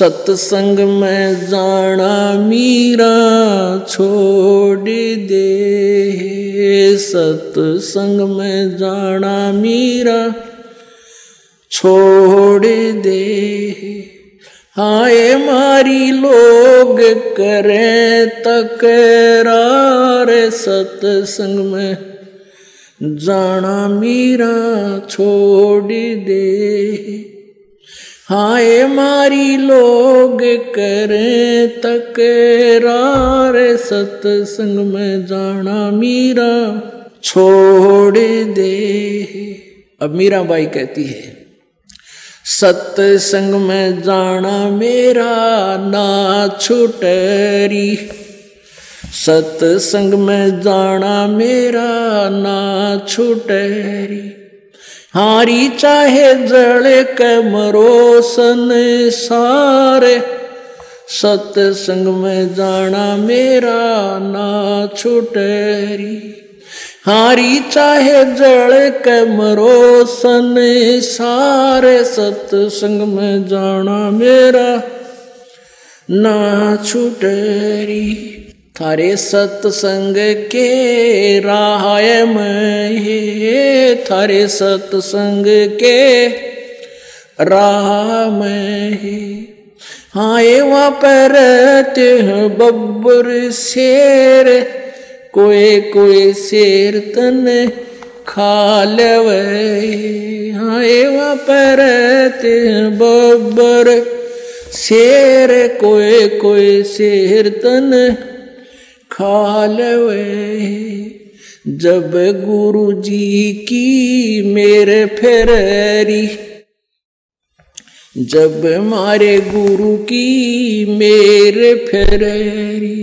सत्संग में जाना मीरा छोड़ दे। सत्संग में जाना मीरा छोड़ दे। हाय मारी लोग करे तकरार। सत्संग में जाना मीरा छोड़ दे। हाय मारी लोग करे तकरार, सत्संग में जाना मीरा। छोड़ दे। अब मीरा बाई कहती है, सत्संग में जाना मेरा, ना छुटरी सत्संग में जाना मेरा, ना छुटरी हारी चाहे जड़ के मरो सारे, सत्संग में जाना मेरा ना छुटरी हारी चाहे जड़ के मरो सारे, सत्संग में जाना मेरा ना छुटरी थारे सत्संग के राय में थारे सत्संग के राह में हाँ वहाँ पर रहते हैं बब्बर शेर, कोई कोई शेर तन खा लवे। हाँ वहाँ पर रहते हैं बब्बर शेर, कोई कोई शेर तन खालवे। जब गुरु जी की मेरे फेरी जब मारे गुरु की मेरे फेरी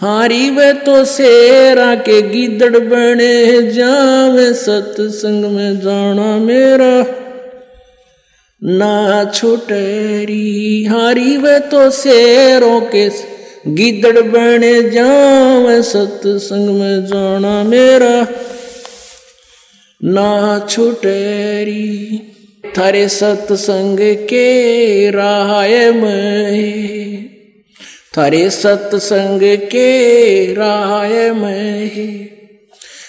हारी वे तो शेरा के गिदड़ बने जावे, सत्संग में जाना मेरा ना छुटरी। हारी वे तो शेरों के गिदड़ बने जाव सत्संग में जाना मेरा। ना छुटेरी, थारे सत्संग के राय में। थारे सत्संग के राय में।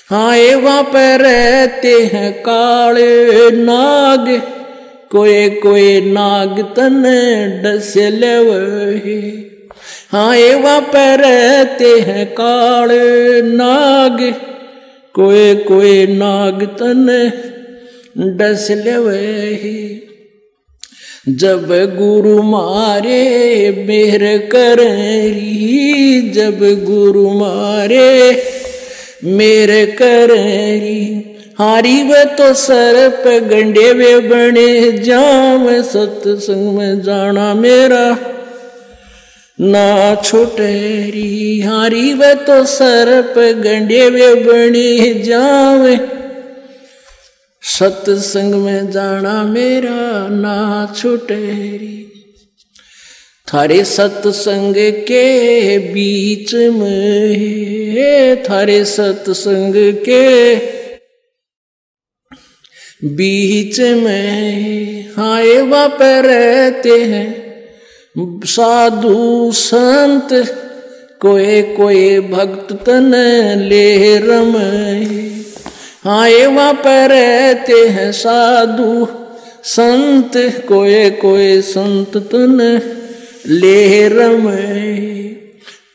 हाय वहाँ पर रहते हैं काले नाग कोई कोई नाग तन डसे वही हाँ एवा पर रहते हैं काले नाग। कोई कोई नाग तन डस ले जब गुरु मारे मेर करी जब गुरु मारे मेरे करी हारी वे तो सर पे गंडे वे बने, जाम सत्संग में जाना मेरा। ना छोटेरी हारी वे तो सरप गंडे वे बनी जावे। सत्संग में जाना मेरा ना छुटेरी थारे सत्संग के बीच में थारे सत्संग के बीच में हाय वाप रहते हैं। साधु संत कोई कोई भक्त तन ले रम हाँ वहाँ पर रहते हैं साधु संत कोई कोई संत तन ले रम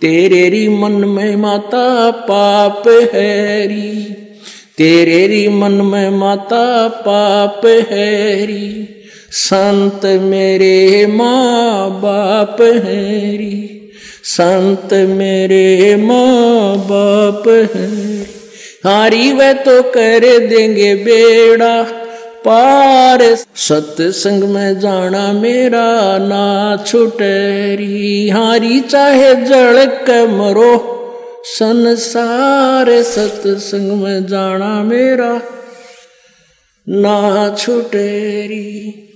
तेरे री मन में माता पाप हैरी, तेरे री मन में माता पाप हैरी। संत मेरे माँ बाप हैरी संत मेरे माँ बाप हैं हारी वे तो कर देंगे बेड़ा। पार सत्संग में जाना मेरा ना छुटेरी हारी चाहे जड़ मरो संसार सत्संग में जाना मेरा ना छुटेरी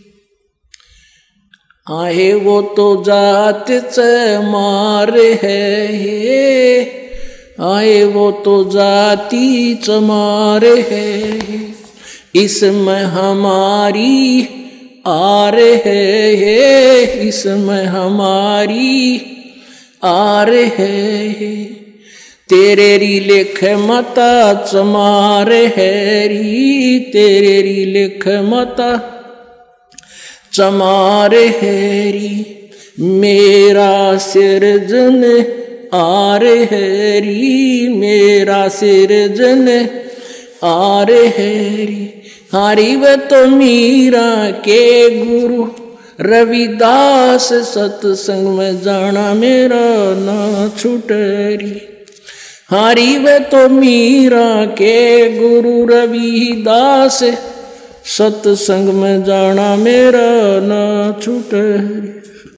आहे वो तो जात मार है हे आए वो तो जाति चमार है इसमें हमारी आ रहे है इसमें हमारी आ रहे है तेरे री लेख मता चमार है री। तेरे री लेख मता चमार है री मेरा सिरजन आर है री मेरा सिरजन आर हरी। व तो मीरा के गुरु, रविदास सत्संग में जाना मेरा ना छुटरी। हरी व तो मीरा के गुरु, रविदास सत्संग में जाना मेरा ना छुटरी